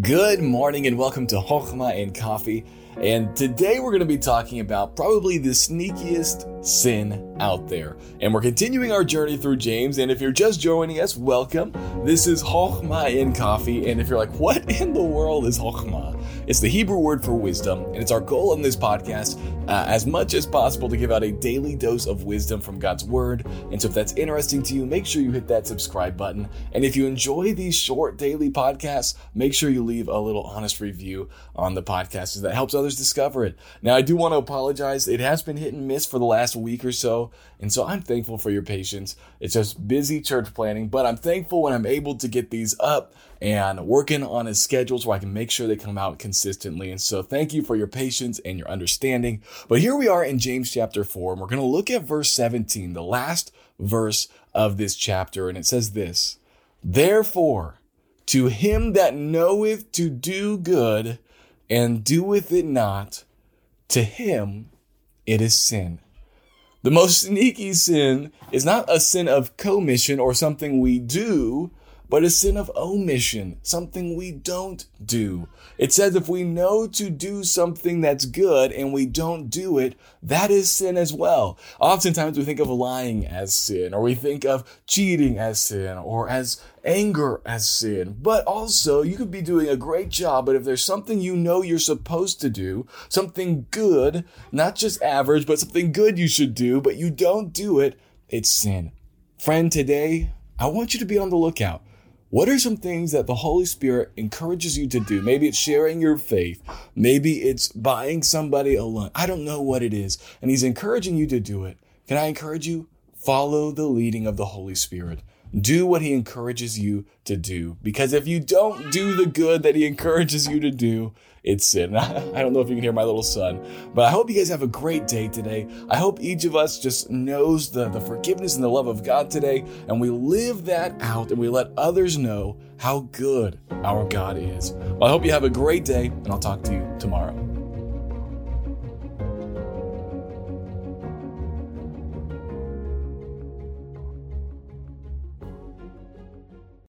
Good morning and welcome to Chokhmah and Coffee. And today we're going to be talking about probably the sneakiest sin out there. And we're continuing our journey through James. And if you're just joining us, welcome. This is Chokhmah in Coffee. And if you're like, what in the world is Chokhmah? It's the Hebrew word for wisdom, and it's our goal on this podcast, uh, as much as possible, to give out a daily dose of wisdom from God's Word. And so, if that's interesting to you, make sure you hit that subscribe button. And if you enjoy these short daily podcasts, make sure you leave a little honest review on the podcast, as that helps others discover it. Now, I do want to apologize; it has been hit and miss for the last week or so, and so I'm thankful for your patience. It's just busy church planning, but I'm thankful when I'm able to get these up and working on a schedule so I can make sure they come out consistently. And so thank you for your patience and your understanding. But here we are in James chapter 4, and we're going to look at verse 17, the last verse of this chapter. And it says this Therefore, to him that knoweth to do good and doeth it not, to him it is sin. The most sneaky sin is not a sin of commission or something we do, but a sin of omission, something we don't do. It says if we know to do something that's good and we don't do it, that is sin as well. Oftentimes we think of lying as sin, or we think of cheating as sin, or as anger as sin. But also, you could be doing a great job, but if there's something you know you're supposed to do, something good, not just average, but something good you should do, but you don't do it, it's sin. Friend, today, I want you to be on the lookout. What are some things that the Holy Spirit encourages you to do? Maybe it's sharing your faith. Maybe it's buying somebody a lunch. I don't know what it is. And He's encouraging you to do it. Can I encourage you? Follow the leading of the Holy Spirit. Do what He encourages you to do. Because if you don't do the good that He encourages you to do, it's sin. I don't know if you can hear my little son, but I hope you guys have a great day today. I hope each of us just knows the, the forgiveness and the love of God today, and we live that out and we let others know how good our God is. Well, I hope you have a great day, and I'll talk to you tomorrow.